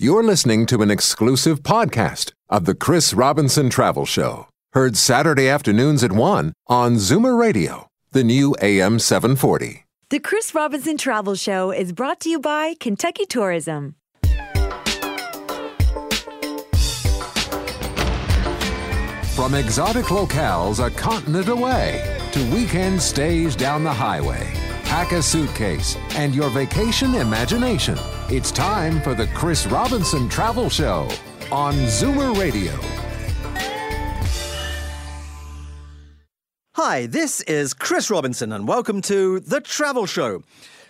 You're listening to an exclusive podcast of the Chris Robinson Travel Show, heard Saturday afternoons at 1 on Zoomer Radio, the new AM 740. The Chris Robinson Travel Show is brought to you by Kentucky Tourism. From exotic locales a continent away to weekend stays down the highway. Pack a suitcase and your vacation imagination. It's time for the Chris Robinson Travel Show on Zoomer Radio. Hi, this is Chris Robinson, and welcome to The Travel Show.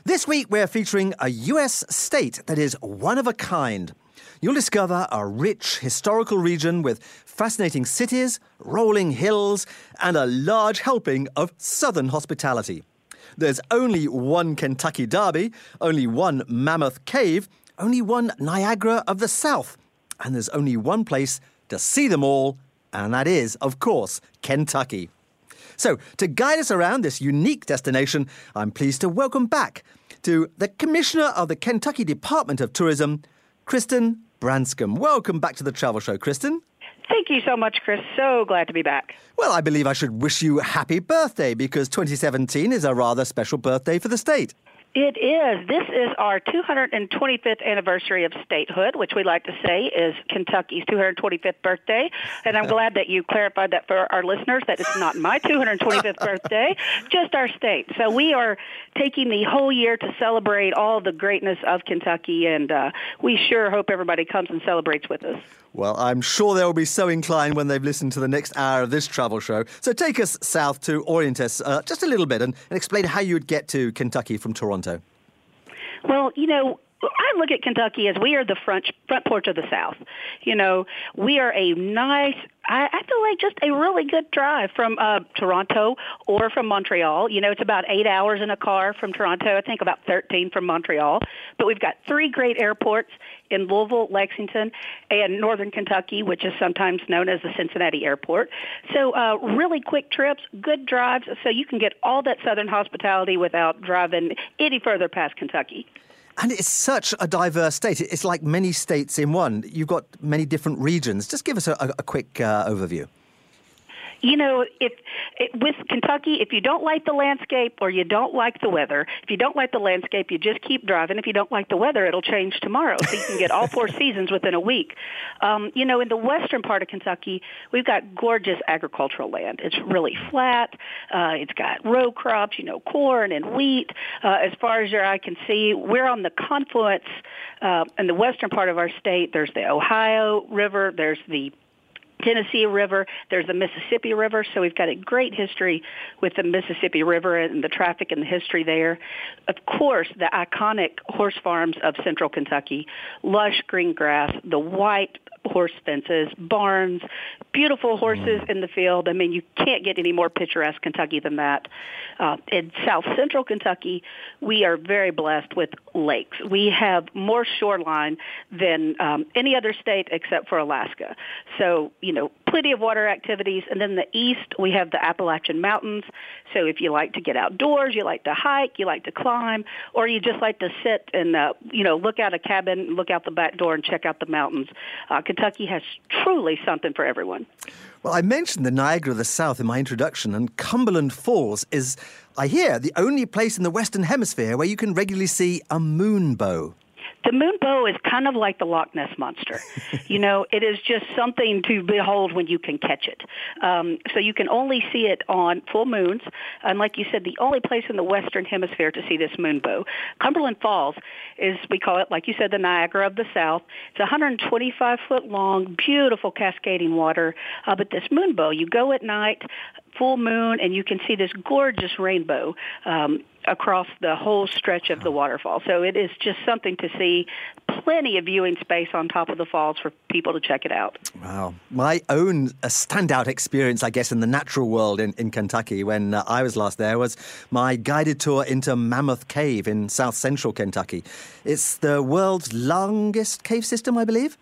This week, we're featuring a US state that is one of a kind. You'll discover a rich historical region with fascinating cities, rolling hills, and a large helping of southern hospitality. There's only one Kentucky Derby, only one Mammoth Cave, only one Niagara of the South, and there's only one place to see them all, and that is, of course, Kentucky. So, to guide us around this unique destination, I'm pleased to welcome back to the Commissioner of the Kentucky Department of Tourism, Kristen Branscum. Welcome back to the Travel Show, Kristen. Thank you so much, Chris. So glad to be back. Well, I believe I should wish you a happy birthday because 2017 is a rather special birthday for the state. It is. This is our 225th anniversary of statehood, which we like to say is Kentucky's 225th birthday. And I'm glad that you clarified that for our listeners that it's not my 225th birthday, just our state. So we are taking the whole year to celebrate all the greatness of Kentucky, and uh, we sure hope everybody comes and celebrates with us. Well, I'm sure they'll be so inclined when they've listened to the next hour of this travel show. So take us south to orient us uh, just a little bit and, and explain how you would get to Kentucky from Toronto. Well, you know, I look at Kentucky as we are the front front porch of the South. You know, we are a nice. I, I feel like just a really good drive from uh, Toronto or from Montreal. You know, it's about eight hours in a car from Toronto. I think about thirteen from Montreal. But we've got three great airports in Louisville, Lexington, and Northern Kentucky, which is sometimes known as the Cincinnati Airport. So, uh, really quick trips, good drives, so you can get all that Southern hospitality without driving any further past Kentucky. And it's such a diverse state. It's like many states in one. You've got many different regions. Just give us a, a quick uh, overview you know, if it, with Kentucky, if you don't like the landscape or you don't like the weather, if you don't like the landscape, you just keep driving. If you don't like the weather, it'll change tomorrow, so you can get all four seasons within a week. Um, you know, in the western part of Kentucky, we've got gorgeous agricultural land. It's really flat. Uh, it's got row crops, you know, corn and wheat. Uh, as far as your eye can see, we're on the confluence uh, in the western part of our state. There's the Ohio River. There's the Tennessee River. There's the Mississippi River, so we've got a great history with the Mississippi River and the traffic and the history there. Of course, the iconic horse farms of central Kentucky, lush green grass, the white horse fences, barns, beautiful horses in the field. I mean, you can't get any more picturesque Kentucky than that. Uh, in south central Kentucky, we are very blessed with lakes. We have more shoreline than um, any other state except for Alaska. So, you know, plenty of water activities. And then the east, we have the Appalachian Mountains. So if you like to get outdoors, you like to hike, you like to climb, or you just like to sit and, uh, you know, look out a cabin, look out the back door and check out the mountains, uh, Kentucky has truly something for everyone. Well, I mentioned the Niagara of the South in my introduction, and Cumberland Falls is, I hear, the only place in the Western Hemisphere where you can regularly see a moonbow. The moonbow is kind of like the Loch Ness monster. you know, it is just something to behold when you can catch it. Um, so you can only see it on full moons, and like you said, the only place in the Western Hemisphere to see this moonbow. Cumberland Falls is, we call it, like you said, the Niagara of the South. It's 125 foot long, beautiful cascading water. Uh, but this moonbow, you go at night, full moon, and you can see this gorgeous rainbow. Um, across the whole stretch of the waterfall. So it is just something to see. Plenty of viewing space on top of the falls for people to check it out. Wow. My own standout experience, I guess, in the natural world in, in Kentucky when uh, I was last there was my guided tour into Mammoth Cave in south central Kentucky. It's the world's longest cave system, I believe.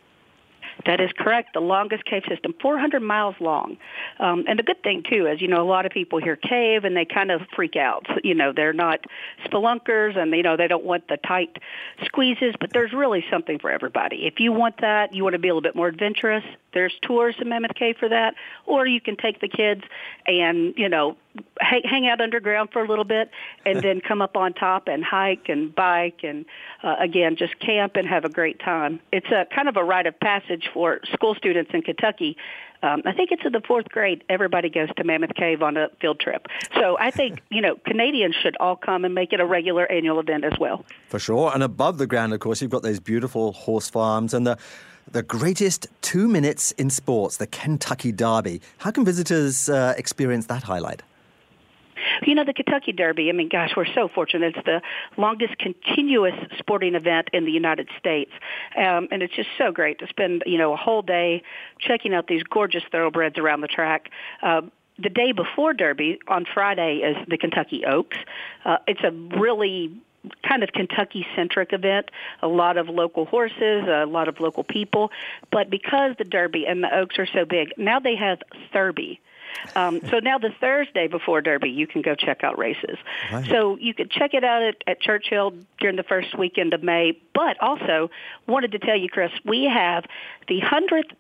That is correct. The longest cave system, 400 miles long. Um, and the good thing too is, you know, a lot of people hear cave and they kind of freak out. You know, they're not spelunkers and you know they don't want the tight squeezes. But there's really something for everybody. If you want that, you want to be a little bit more adventurous. There's tours to Mammoth Cave for that, or you can take the kids and you know hang, hang out underground for a little bit and then come up on top and hike and bike and uh, again just camp and have a great time. It's a kind of a rite of passage for school students in Kentucky. Um, I think it's in the fourth grade. Everybody goes to Mammoth Cave on a field trip. So I think you know Canadians should all come and make it a regular annual event as well. For sure. And above the ground, of course, you've got those beautiful horse farms and the the greatest two minutes in sports, the Kentucky Derby. How can visitors uh, experience that highlight? You know, the Kentucky Derby, I mean, gosh, we're so fortunate. It's the longest continuous sporting event in the United States. Um, and it's just so great to spend, you know, a whole day checking out these gorgeous thoroughbreds around the track. Uh, the day before Derby, on Friday, is the Kentucky Oaks. Uh, it's a really kind of Kentucky centric event. A lot of local horses, a lot of local people. But because the Derby and the Oaks are so big, now they have Thurby. Um, so now the Thursday before Derby, you can go check out races. Right. So you could check it out at, at Churchill during the first weekend of May. But also wanted to tell you, Chris, we have the hundredth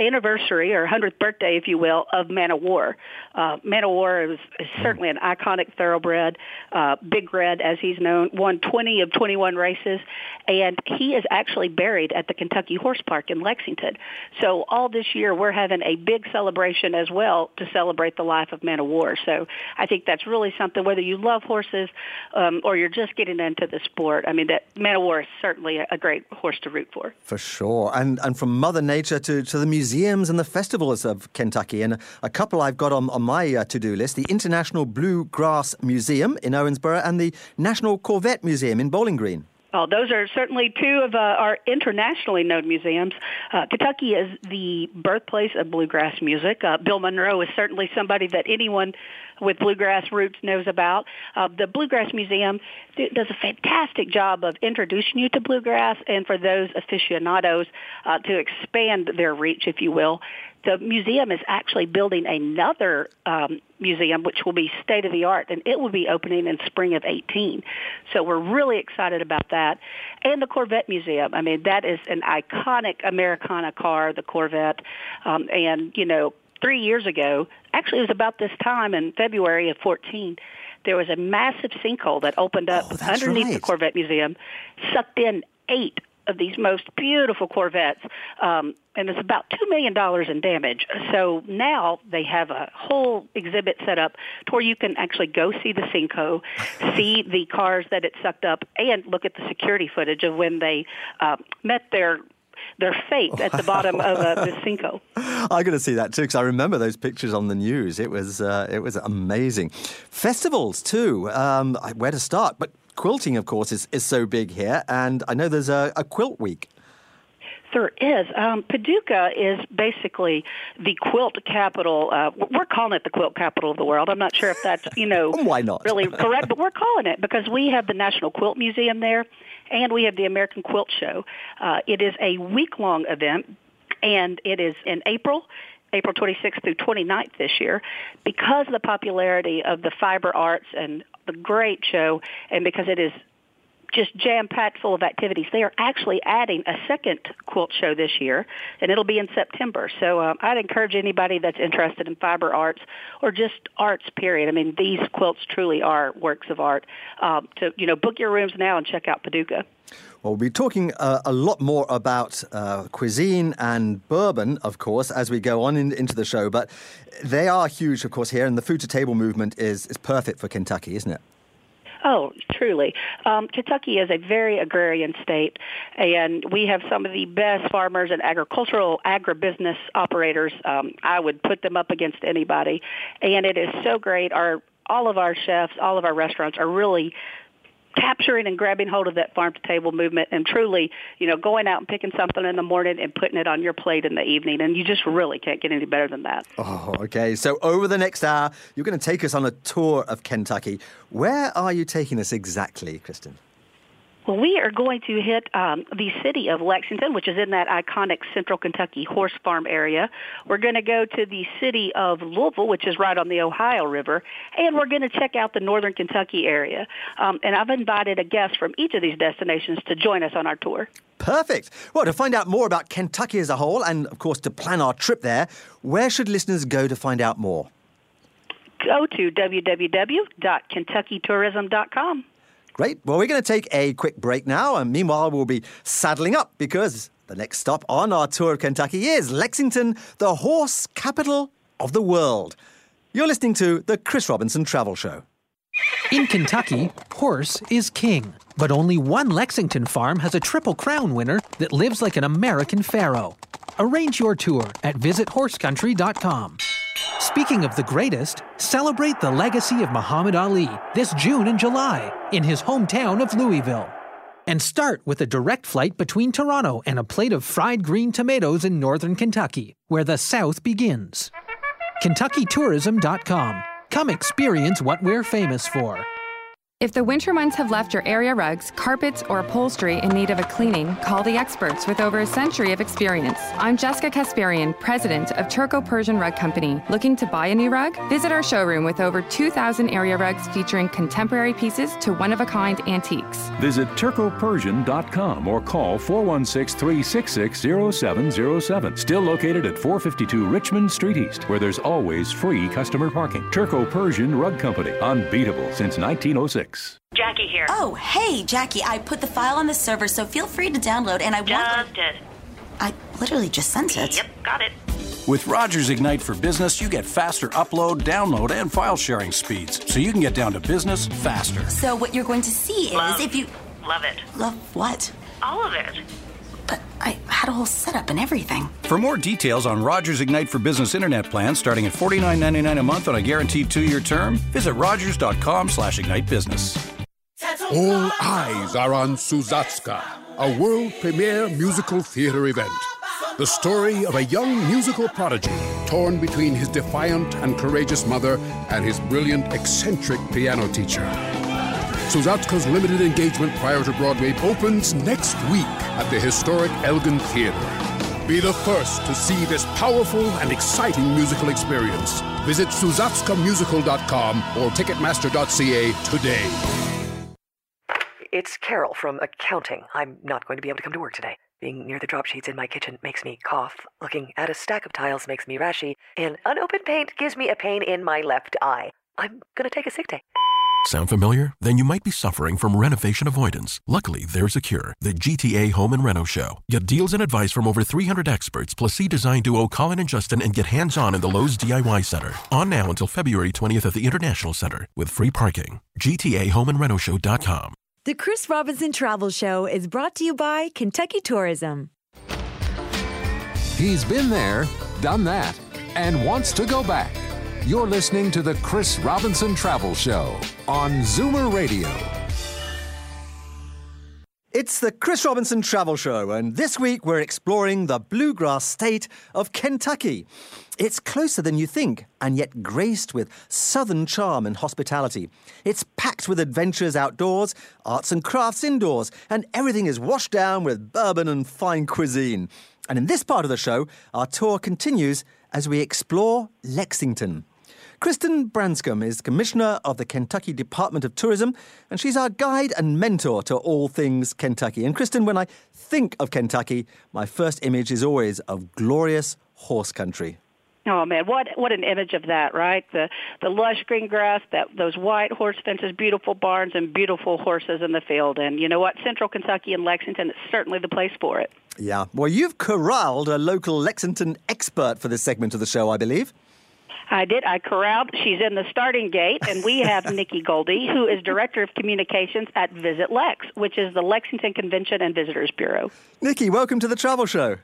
anniversary or 100th birthday, if you will, of Man o' War. Uh, Man o' War is, is certainly an iconic thoroughbred. Uh, Big Red, as he's known, won 20 of 21 races, and he is actually buried at the Kentucky Horse Park in Lexington. So all this year, we're having a big celebration as well to celebrate the life of Man o' War. So I think that's really something, whether you love horses um, or you're just getting into the sport. I mean, that Man o' War is certainly a, a great horse to root for. For sure. And, and from Mother Nature to, to the museums and the festivals of Kentucky. And a couple I've got on, on my uh, to do list the International Bluegrass Museum in Owensboro and the National Corvette Museum in Bowling Green. Oh, those are certainly two of uh, our internationally known museums. Uh, Kentucky is the birthplace of bluegrass music. Uh, Bill Monroe is certainly somebody that anyone with bluegrass roots knows about. Uh, the Bluegrass Museum does a fantastic job of introducing you to bluegrass and for those aficionados uh, to expand their reach, if you will. The museum is actually building another um, museum, which will be state of the art, and it will be opening in spring of 18. So we're really excited about that. And the Corvette Museum. I mean, that is an iconic Americana car, the Corvette, um, and you know three years ago, actually it was about this time in February of 14, there was a massive sinkhole that opened up oh, underneath right. the Corvette Museum, sucked in eight of these most beautiful Corvettes, um, and it's about two million dollars in damage. So now they have a whole exhibit set up to where you can actually go see the sinkhole, see the cars that it sucked up, and look at the security footage of when they uh, met their their fate at the bottom of uh, the sinkhole. I got to see that too because I remember those pictures on the news. It was uh, it was amazing. Festivals too. Um, where to start? But quilting, of course, is, is so big here, and I know there's a, a quilt week. There is. Um, Paducah is basically the quilt capital. Uh, we're calling it the quilt capital of the world. I'm not sure if that's you know why not really correct, but we're calling it because we have the National Quilt Museum there, and we have the American Quilt Show. Uh, it is a week-long event, and it is in April. April 26th through 29th this year because of the popularity of the fiber arts and the great show and because it is just jam packed full of activities. They are actually adding a second quilt show this year, and it'll be in September. So um, I'd encourage anybody that's interested in fiber arts or just arts. Period. I mean, these quilts truly are works of art. Um, to you know, book your rooms now and check out Paducah. Well, we'll be talking uh, a lot more about uh, cuisine and bourbon, of course, as we go on in, into the show. But they are huge, of course, here, and the food to table movement is, is perfect for Kentucky, isn't it? Oh, truly. Um, Kentucky is a very agrarian state, and we have some of the best farmers and agricultural agribusiness operators. Um, I would put them up against anybody, and it is so great. Our all of our chefs, all of our restaurants are really capturing and grabbing hold of that farm to table movement and truly, you know, going out and picking something in the morning and putting it on your plate in the evening. And you just really can't get any better than that. Oh, okay. So over the next hour, you're going to take us on a tour of Kentucky. Where are you taking us exactly, Kristen? Well, we are going to hit um, the city of Lexington, which is in that iconic central Kentucky horse farm area. We're going to go to the city of Louisville, which is right on the Ohio River, and we're going to check out the northern Kentucky area. Um, and I've invited a guest from each of these destinations to join us on our tour. Perfect. Well, to find out more about Kentucky as a whole, and of course to plan our trip there, where should listeners go to find out more? Go to www.kentuckytourism.com. Great. Well, we're going to take a quick break now, and meanwhile, we'll be saddling up because the next stop on our tour of Kentucky is Lexington, the horse capital of the world. You're listening to the Chris Robinson Travel Show. In Kentucky, horse is king. But only one Lexington farm has a Triple Crown winner that lives like an American pharaoh. Arrange your tour at visithorsecountry.com. Speaking of the greatest, celebrate the legacy of Muhammad Ali this June and July in his hometown of Louisville. And start with a direct flight between Toronto and a plate of fried green tomatoes in northern Kentucky, where the South begins. KentuckyTourism.com. Come experience what we're famous for. If the winter months have left your area rugs, carpets, or upholstery in need of a cleaning, call the experts with over a century of experience. I'm Jessica Kasparian, president of Turco Persian Rug Company. Looking to buy a new rug? Visit our showroom with over 2,000 area rugs featuring contemporary pieces to one of a kind antiques. Visit turcopersian.com or call 416 366 0707. Still located at 452 Richmond Street East, where there's always free customer parking. Turco Persian Rug Company, unbeatable since 1906. Jackie here. Oh, hey, Jackie. I put the file on the server, so feel free to download, and I just want. did. I literally just sent it. Yep, got it. With Rogers Ignite for Business, you get faster upload, download, and file sharing speeds, so you can get down to business faster. So what you're going to see is Love. if you Love it. love what? All of it. But I had a whole setup and everything. For more details on Rogers Ignite for Business internet plans starting at $49.99 a month on a guaranteed two-year term, visit rogers.com slash ignite business. All eyes are on Sousatzka, a world premiere musical theater event. The story of a young musical prodigy torn between his defiant and courageous mother and his brilliant, eccentric piano teacher. Sousatzka's limited engagement prior to Broadway opens next week at the historic Elgin Theater. Be the first to see this powerful and exciting musical experience. Visit SousatzkaMusical.com or Ticketmaster.ca today. It's Carol from accounting. I'm not going to be able to come to work today. Being near the drop sheets in my kitchen makes me cough. Looking at a stack of tiles makes me rashy. And unopened paint gives me a pain in my left eye. I'm going to take a sick day. Sound familiar? Then you might be suffering from renovation avoidance. Luckily, there's a cure. The GTA Home and Reno Show. Get deals and advice from over 300 experts, plus see design duo Colin and Justin and get hands on in the Lowe's DIY Center. On now until February 20th at the International Center with free parking. GTAHomeandRenoshow.com. The Chris Robinson Travel Show is brought to you by Kentucky Tourism. He's been there, done that, and wants to go back. You're listening to the Chris Robinson Travel Show on Zoomer Radio. It's the Chris Robinson Travel Show, and this week we're exploring the bluegrass state of Kentucky. It's closer than you think, and yet graced with southern charm and hospitality. It's packed with adventures outdoors, arts and crafts indoors, and everything is washed down with bourbon and fine cuisine. And in this part of the show, our tour continues as we explore Lexington. Kristen Branscum is Commissioner of the Kentucky Department of Tourism, and she's our guide and mentor to all things Kentucky. And Kristen, when I think of Kentucky, my first image is always of glorious horse country. Oh man, what what an image of that, right? The the lush green grass, that those white horse fences, beautiful barns, and beautiful horses in the field. And you know what? Central Kentucky and Lexington is certainly the place for it. Yeah. Well, you've corralled a local Lexington expert for this segment of the show, I believe. I did. I corralled. She's in the starting gate, and we have Nikki Goldie, who is Director of Communications at Visit Lex, which is the Lexington Convention and Visitors Bureau. Nikki, welcome to the Travel Show.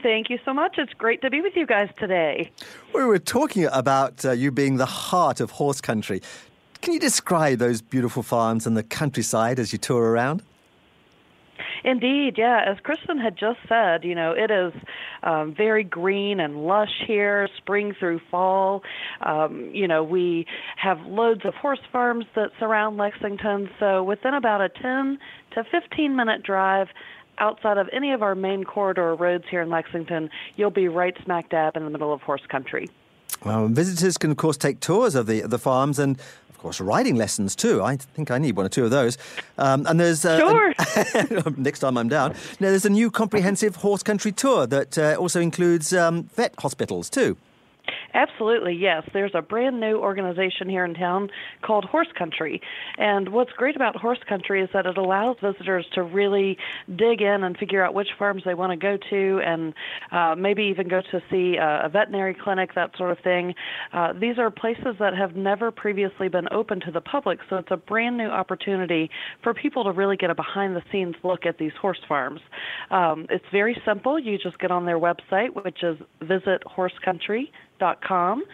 Thank you so much. It's great to be with you guys today. We were talking about uh, you being the heart of horse country. Can you describe those beautiful farms and the countryside as you tour around? Indeed, yeah. As Kristen had just said, you know, it is um, very green and lush here, spring through fall. Um, you know, we have loads of horse farms that surround Lexington, so within about a 10 to 15 minute drive outside of any of our main corridor roads here in Lexington, you'll be right smack dab in the middle of horse country. Well, visitors can, of course, take tours of the the farms and, course, riding lessons too. I think I need one or two of those. Um, and there's uh, sure. next time I'm down. Now, there's a new comprehensive horse country tour that uh, also includes um, vet hospitals too. Absolutely, yes. There's a brand new organization here in town called Horse Country. And what's great about Horse Country is that it allows visitors to really dig in and figure out which farms they want to go to and uh, maybe even go to see a, a veterinary clinic, that sort of thing. Uh, these are places that have never previously been open to the public, so it's a brand new opportunity for people to really get a behind the scenes look at these horse farms. Um, it's very simple. You just get on their website, which is visithorse.country.com com.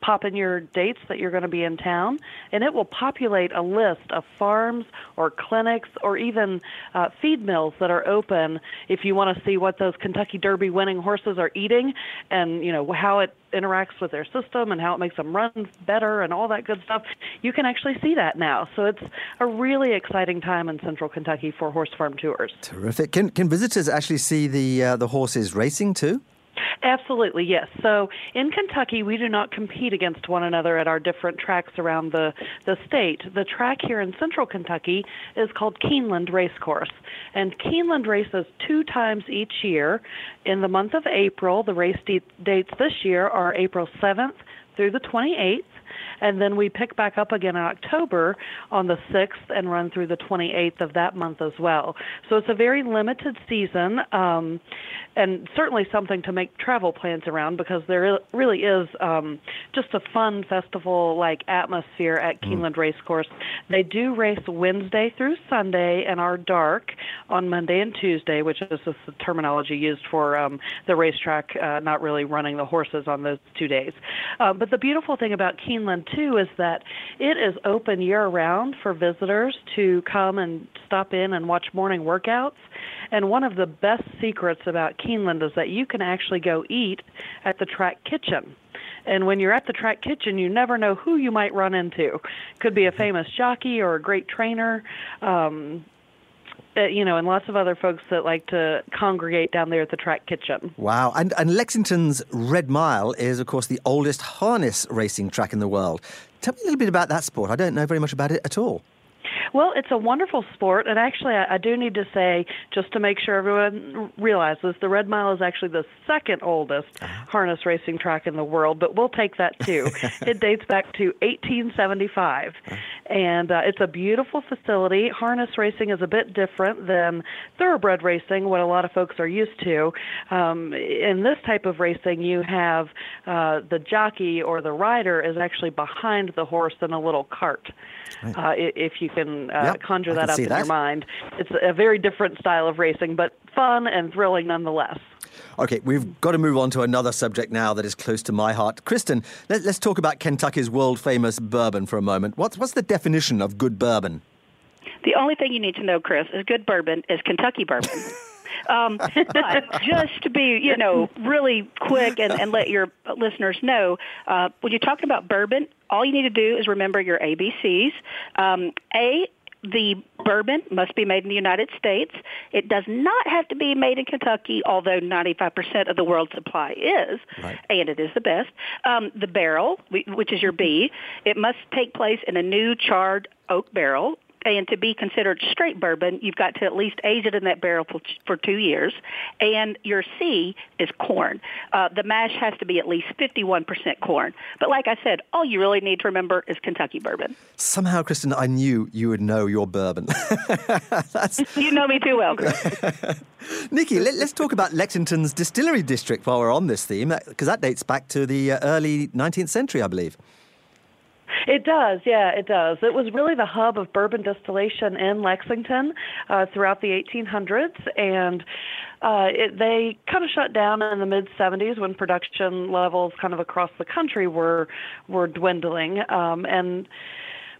Pop in your dates that you're going to be in town, and it will populate a list of farms or clinics or even uh, feed mills that are open if you want to see what those Kentucky Derby winning horses are eating and you know how it interacts with their system and how it makes them run better and all that good stuff. You can actually see that now. So it's a really exciting time in central Kentucky for horse farm tours. Terrific. Can can visitors actually see the uh, the horses racing too? Absolutely, yes. So in Kentucky, we do not compete against one another at our different tracks around the, the state. The track here in central Kentucky is called Keeneland Racecourse. And Keeneland races two times each year. In the month of April, the race de- dates this year are April 7th through the 28th and then we pick back up again in October on the 6th and run through the 28th of that month as well. So it's a very limited season, um, and certainly something to make travel plans around because there really is um, just a fun festival-like atmosphere at mm. Keeneland Racecourse. They do race Wednesday through Sunday and are dark on Monday and Tuesday, which is just the terminology used for um, the racetrack uh, not really running the horses on those two days. Uh, but the beautiful thing about Keeneland too is that it is open year round for visitors to come and stop in and watch morning workouts. And one of the best secrets about Keeneland is that you can actually go eat at the track kitchen. And when you're at the track kitchen, you never know who you might run into. Could be a famous jockey or a great trainer. Um, uh, you know, and lots of other folks that like to congregate down there at the track kitchen. Wow. And, and Lexington's Red Mile is, of course, the oldest harness racing track in the world. Tell me a little bit about that sport. I don't know very much about it at all. Well, it's a wonderful sport, and actually, I, I do need to say, just to make sure everyone realizes, the Red Mile is actually the second oldest uh-huh. harness racing track in the world, but we'll take that too. it dates back to 1875, uh-huh. and uh, it's a beautiful facility. Harness racing is a bit different than thoroughbred racing, what a lot of folks are used to. Um, in this type of racing, you have uh, the jockey or the rider is actually behind the horse in a little cart. Right. Uh, if you can uh, yep, conjure that up in that. your mind, it's a very different style of racing, but fun and thrilling nonetheless. Okay, we've got to move on to another subject now that is close to my heart. Kristen, let, us talk about Kentucky's world famous bourbon for a moment. What's, what's the definition of good bourbon? The only thing you need to know, Chris, is good bourbon is Kentucky bourbon. Um, but just to be, you know, really quick and, and let your listeners know, uh, when you're talking about bourbon, all you need to do is remember your ABCs. Um, A the bourbon must be made in the United States. It does not have to be made in Kentucky, although 95% of the world's supply is, right. and it is the best. Um, the barrel, which is your B, it must take place in a new charred oak barrel and to be considered straight bourbon, you've got to at least age it in that barrel for, for two years. And your C is corn. Uh, the mash has to be at least 51% corn. But like I said, all you really need to remember is Kentucky bourbon. Somehow, Kristen, I knew you would know your bourbon. you know me too well, Nikki, let, us talk about Lexington's distillery district while we're on this theme, because that dates back to the uh, early 19th century, I believe. It does, yeah, it does. It was really the hub of bourbon distillation in Lexington uh, throughout the 1800s, and uh, it, they kind of shut down in the mid 70s when production levels kind of across the country were were dwindling, um, and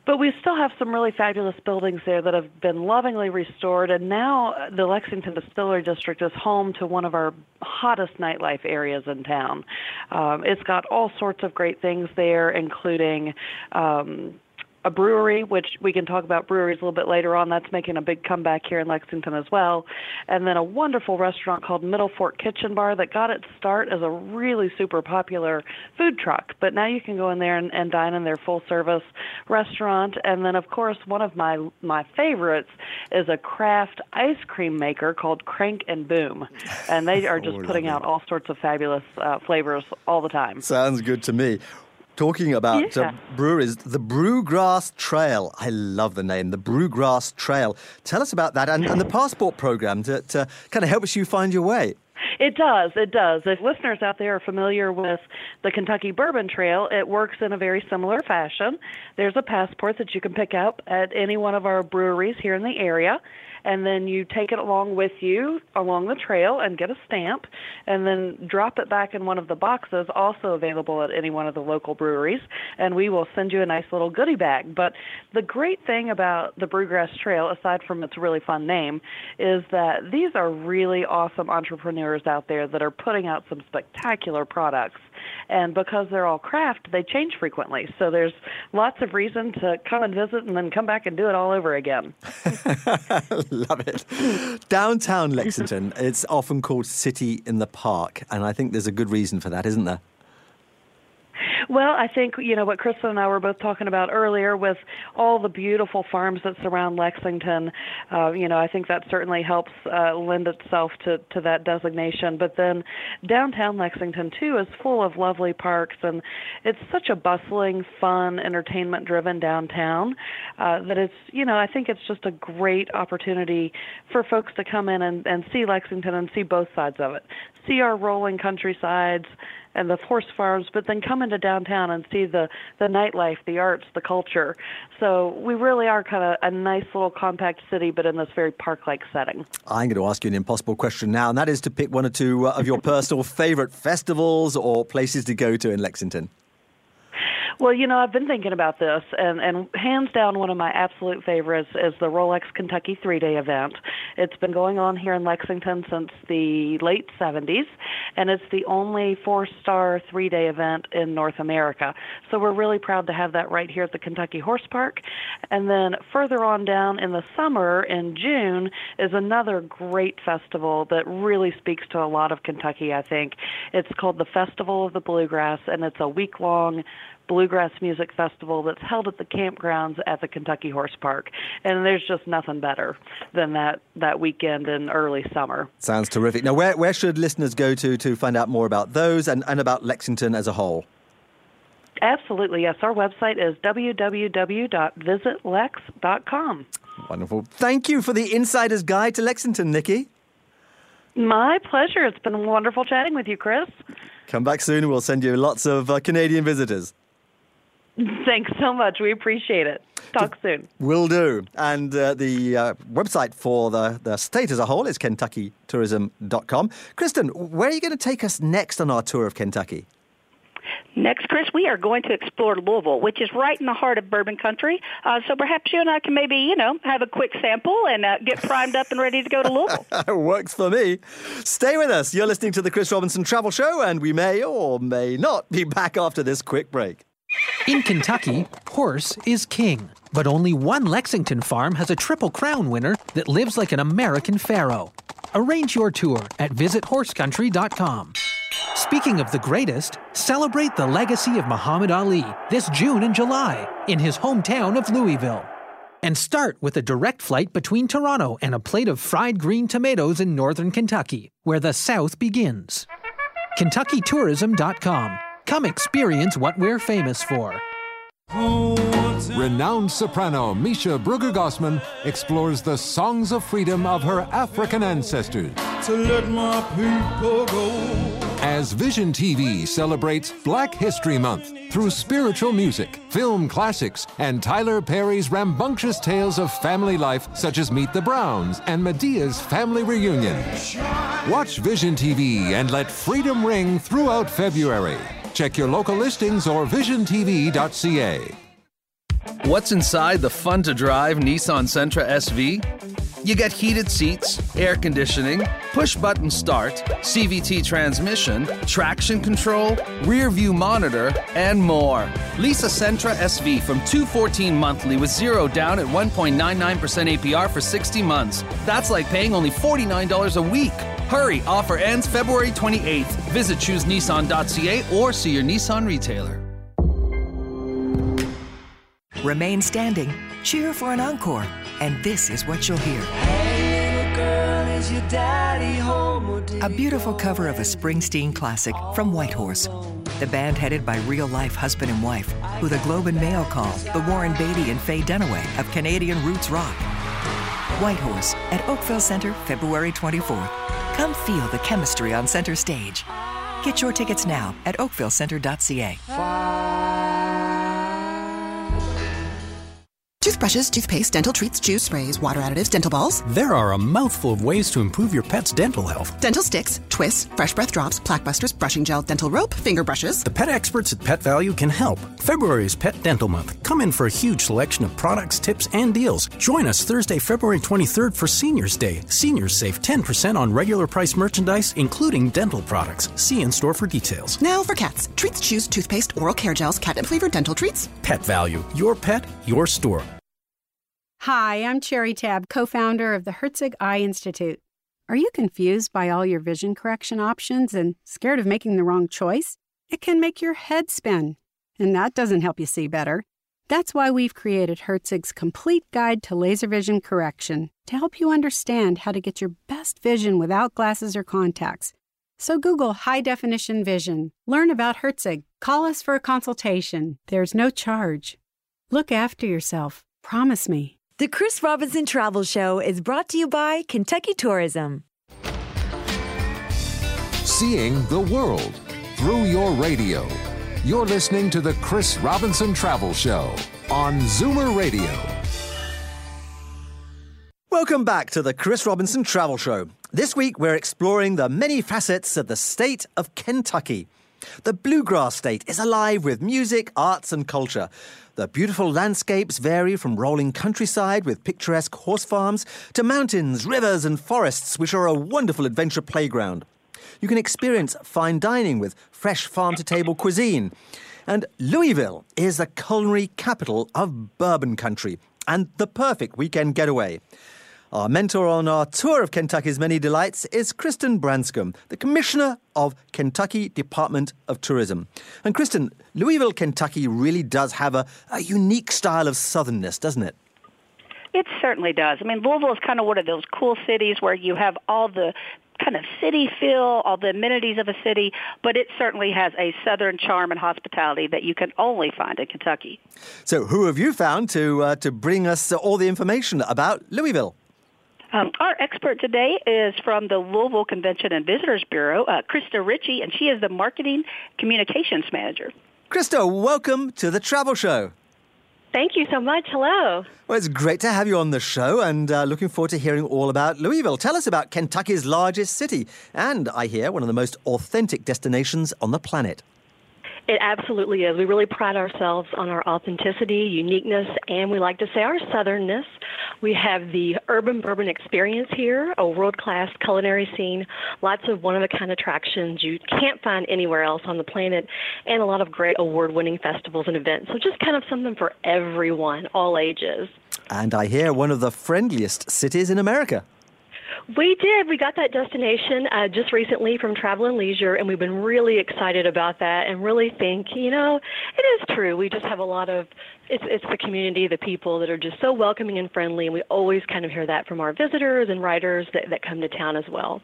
But we still have some really fabulous buildings there that have been lovingly restored, and now uh, the Lexington Distillery District is home to one of our hottest nightlife areas in town. Um, it's got all sorts of great things there, including um, a brewery, which we can talk about breweries a little bit later on. That's making a big comeback here in Lexington as well. And then a wonderful restaurant called Middle Fork Kitchen Bar that got its start as a really super popular food truck. But now you can go in there and, and dine in their full service restaurant. And then, of course, one of my my favorites is a craft ice cream maker called Crank and Boom, and they are just Oh, putting out all sorts of fabulous uh, flavors all the time. Sounds good to me. Talking about Yeah. uh, breweries, the Brewgrass Trail. I love the name, the Brewgrass Trail. Tell us about that and, and the passport program that uh, kind of helps you find your way. It does. It does. If listeners out there are familiar with the Kentucky Bourbon Trail, it works in a very similar fashion. There's a passport that you can pick up at any one of our breweries here in the area, and then you take it along with you along the trail and get a stamp, and then drop it back in one of the boxes, also available at any one of the local breweries, and we will send you a nice little goodie bag. But the great thing about the Brewgrass Trail, aside from its really fun name, is that these are really awesome entrepreneurs out there that are putting out some spectacular products. And because they're all craft, they change frequently. So there's lots of reason to come and visit and then come back and do it all over again. Love it. Downtown Lexington, it's often called City in the Park, and I think there's a good reason for that, isn't there? Well, I think you know what Krista and I were both talking about earlier with all the beautiful farms that surround Lexington. Uh, you know, I think that certainly helps uh, lend itself to to that designation. But then downtown Lexington too is full of lovely parks, and it's such a bustling, fun, entertainment-driven downtown uh, that it's you know I think it's just a great opportunity for folks to come in and, and see Lexington and see both sides of it, see our rolling countrysides and the horse farms, but then come into downtown and see the the nightlife, the arts, the culture. So we really are kind of a nice little compact city, but in this very park-like setting. I'm going to ask you an impossible question now, and that is to pick one or two uh, of your personal favorite festivals or places to go to in Lexington. Well, you know, I've been thinking about this, and, and hands down, one of my absolute favorites is the Rolex Kentucky three day event. It's been going on here in Lexington since the late 70s, and it's the only four star three day event in North America. So we're really proud to have that right here at the Kentucky Horse Park. And then further on down in the summer in June is another great festival that really speaks to a lot of Kentucky, I think. It's called the Festival of the Bluegrass, and it's a week long bluegrass music festival that's held at the campgrounds at the Kentucky Horse Park. And there's just nothing better than that that weekend in early summer. Sounds terrific. Now, where, where should listeners go to to find out more about those and, and about Lexington as a whole? Absolutely, yes. Our website is www.visitlex.com. Wonderful. Thank you for the insider's guide to Lexington, Nikki. My pleasure. It's been wonderful chatting with you, Chris. Come back soon and we'll send you lots of uh, Canadian visitors. Thanks so much. We appreciate it. Talk soon. Will do. And uh, the uh, website for the, the state as a whole is kentuckytourism.com. Kristen, where are you going to take us next on our tour of Kentucky? Next, Chris, we are going to explore Louisville, which is right in the heart of bourbon country. Uh, so perhaps you and I can maybe, you know, have a quick sample and uh, get primed up and ready to go to Louisville. Works for me. Stay with us. You're listening to the Chris Robinson Travel Show, and we may or may not be back after this quick break. In Kentucky, horse is king. But only one Lexington farm has a Triple Crown winner that lives like an American pharaoh. Arrange your tour at visithorse.country.com. Speaking of the greatest, celebrate the legacy of Muhammad Ali this June and July in his hometown of Louisville. And start with a direct flight between Toronto and a plate of fried green tomatoes in northern Kentucky, where the South begins. KentuckyTourism.com. Come experience what we're famous for. Renowned soprano Measha Brueggergosman explores the songs of freedom of her African ancestors. To let my people go. As Vision TV celebrates Black History Month through spiritual music, film classics, and Tyler Perry's rambunctious tales of family life, such as Meet the Browns and Madea's Family Reunion. Watch Vision TV and let freedom ring throughout February. Check your local listings or visiontv.ca. What's inside the fun to drive Nissan Sentra SV? You get heated seats, air conditioning, push button start, CVT transmission, traction control, rear view monitor, and more. Lease a Sentra SV from 214 monthly with zero down at 1.99% APR for 60 months. That's like paying only $49 a week. Hurry, offer ends February 28th. Visit choosenissan.ca or see your Nissan retailer. Remain standing, cheer for an encore, and this is what you'll hear. A beautiful cover of a Springsteen classic from Whitehorse. The band headed by real life husband and wife, who the Globe and Mail call the Warren Beatty and Faye Dunaway of Canadian roots rock. Whitehorse at Oakville Center, February 24th. Come feel the chemistry on center stage. Get your tickets now at oakvillecenter.ca. Toothbrushes, toothpaste, dental treats, chews, sprays, water additives, dental balls. There are a mouthful of ways to improve your pet's dental health. Dental sticks, twists, fresh breath drops, plaque busters, brushing gel, dental rope, finger brushes. The pet experts at Pet Valu can help. February is Pet Dental Month. Come in for a huge selection of products, tips, and deals. Join us Thursday, February 23rd for Seniors Day. Seniors save 10% on regular price merchandise, including dental products. See in store for details. Now for cats. Treats, chews, toothpaste, oral care gels, catnip flavored dental treats. Pet Valu. Your pet, your store. Hi, I'm Cherry Tab, co founder of the Herzig Eye Institute. Are you confused by all your vision correction options and scared of making the wrong choice? It can make your head spin, and that doesn't help you see better. That's why we've created Herzig's complete guide to laser vision correction to help you understand how to get your best vision without glasses or contacts. So Google high definition vision, learn about Herzig, call us for a consultation. There's no charge. Look after yourself. Promise me. The Chris Robinson Travel Show is brought to you by Kentucky Tourism. Seeing the world through your radio. You're listening to the Chris Robinson Travel Show on Zoomer Radio. Welcome back to the Chris Robinson Travel Show. This week we're exploring the many facets of the state of Kentucky. The bluegrass state is alive with music, arts, and culture. The beautiful landscapes vary from rolling countryside with picturesque horse farms to mountains, rivers, and forests, which are a wonderful adventure playground. You can experience fine dining with fresh farm to table cuisine. And Louisville is the culinary capital of bourbon country and the perfect weekend getaway. Our mentor on our tour of Kentucky's many delights is Kristen Branscum, the Commissioner of Kentucky Department of Tourism. And Kristen, Louisville, Kentucky really does have a, a unique style of southernness, doesn't it? It certainly does. I mean, Louisville is kind of one of those cool cities where you have all the kind of city feel, all the amenities of a city, but it certainly has a southern charm and hospitality that you can only find in Kentucky. So, who have you found to uh, to bring us all the information about Louisville? Um, our expert today is from the Louisville Convention and Visitors Bureau, uh, Krista Ritchie, and she is the Marketing Communications Manager. Krista, welcome to the Travel Show. Thank you so much. Hello. Well, it's great to have you on the show and uh, looking forward to hearing all about Louisville. Tell us about Kentucky's largest city and, I hear, one of the most authentic destinations on the planet. It absolutely is. We really pride ourselves on our authenticity, uniqueness, and we like to say our southernness. We have the urban bourbon experience here, a world class culinary scene, lots of one of a kind attractions you can't find anywhere else on the planet, and a lot of great award winning festivals and events. So just kind of something for everyone, all ages. And I hear one of the friendliest cities in America. We did. We got that destination uh, just recently from Travel and Leisure, and we've been really excited about that and really think, you know, it is true. We just have a lot of, it's, it's the community, the people that are just so welcoming and friendly, and we always kind of hear that from our visitors and writers that, that come to town as well.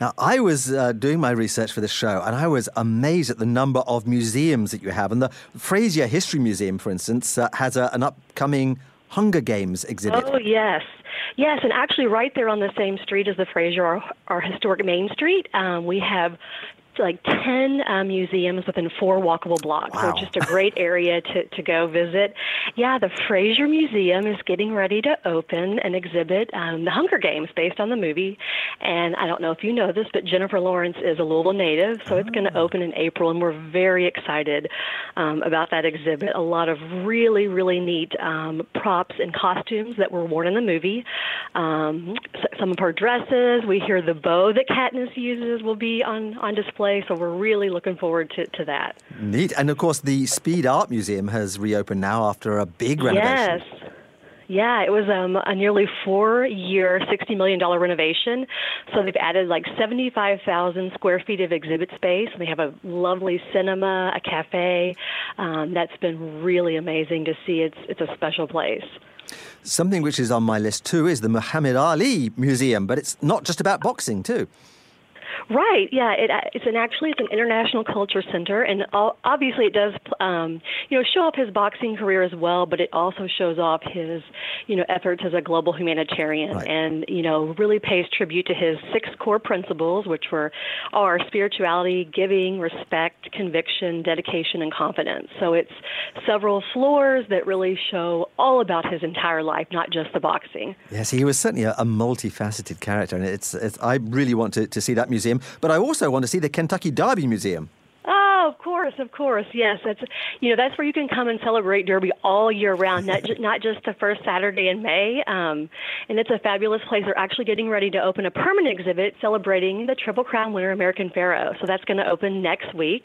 Now, I was uh, doing my research for this show, and I was amazed at the number of museums that you have. And the Frazier History Museum, for instance, uh, has a, an upcoming Hunger Games exhibit. Oh, yes. Yes, and actually, right there on the same street as the Frazier, our, our historic Main Street, um, we have like 10 uh, museums within four walkable blocks. Wow. So just a great area to, to go visit. Yeah, the Frazier Museum is getting ready to open an exhibit, um, The Hunger Games, based on the movie. And I don't know if you know this, but Jennifer Lawrence is a Louisville native, so it's going to open in April, and we're very excited um, about that exhibit. A lot of really, really neat um, props and costumes that were worn in the movie. Um, some of her dresses. We hear the bow that Katniss uses will be on, on display, so we're really looking forward to, to that. Neat. And of course, the Speed Art Museum has reopened now after a big renovation. Yes. Yeah, it was um, a nearly four-year, sixty million dollar renovation. So they've added like seventy-five thousand square feet of exhibit space. They have a lovely cinema, a cafe. Um, that's been really amazing to see. It's it's a special place. Something which is on my list too is the Muhammad Ali Museum, but it's not just about boxing too. Right. Yeah. It, uh, it's an actually it's an international culture center, and all, obviously it does um, you know show off his boxing career as well, but it also shows off his you know efforts as a global humanitarian, Right. and you know really pays tribute to his six core principles, which were are spirituality, giving, respect, conviction, dedication, and confidence. So it's several floors that really show all about his entire life, not just the boxing. Yes, he was certainly a, a multifaceted character, and it's, it's I really want to, to see that museum, but I also want to see the Kentucky Derby Museum. Oh, of course, of course, yes. That's you know that's where you can come and celebrate Derby all year round, not ju- not just the first Saturday in May. Um, and it's a fabulous place. They're actually getting ready to open a permanent exhibit celebrating the Triple Crown winner, American Pharoah. So that's going to open next week,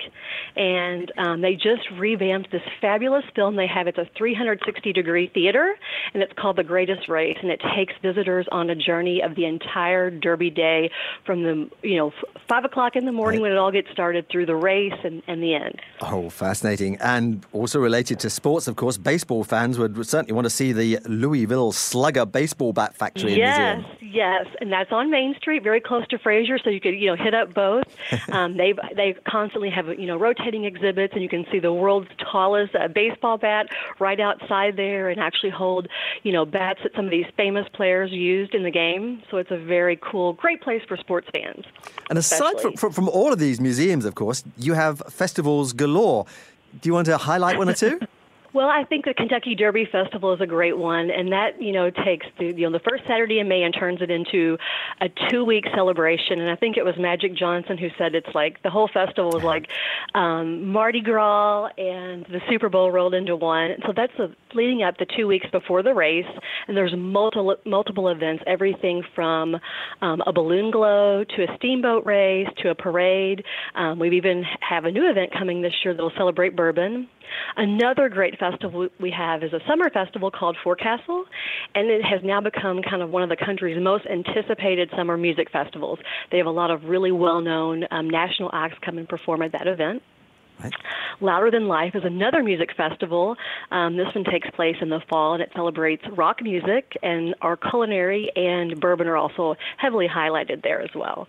and um, they just revamped this fabulous film they have. It's a 360 degree theater, and it's called The Greatest Race, and it takes visitors on a journey of the entire Derby day from the you know f- five o'clock in the morning when it all gets started through the race and, and the end. Oh, fascinating. And also related to sports, of course, baseball fans would certainly want to see the Louisville Slugger baseball bat factory yes, yes, and that's on Main Street, very close to Frazier, so you could you know hit up both. um, they they constantly have you know rotating exhibits, and you can see the world's tallest uh, baseball bat right outside there, and actually hold you know bats that some of these famous players used in the game. So it's a very cool, great place for sports fans. And aside from, from, from all of these museums, of course, you have festivals galore. Do you want to highlight one or two? Well, I think the Kentucky Derby Festival is a great one, and that you know takes the you know the first Saturday in May and turns it into a two-week celebration. And I think it was Magic Johnson who said it's like the whole festival was like um, Mardi Gras and the Super Bowl rolled into one. So that's the, leading up the two weeks before the race, and there's multiple multiple events, everything from um, a balloon glow to a steamboat race to a parade. Um, we even have a new event coming this year that will celebrate bourbon. Another great festival we have is a summer festival called Forecastle, and it has now become kind of one of the country's most anticipated summer music festivals. They have a lot of really well-known um, national acts come and perform at that event. Louder Than Life is another music festival. Um, this one takes place in the fall, and it celebrates rock music, and our culinary and bourbon are also heavily highlighted there as well.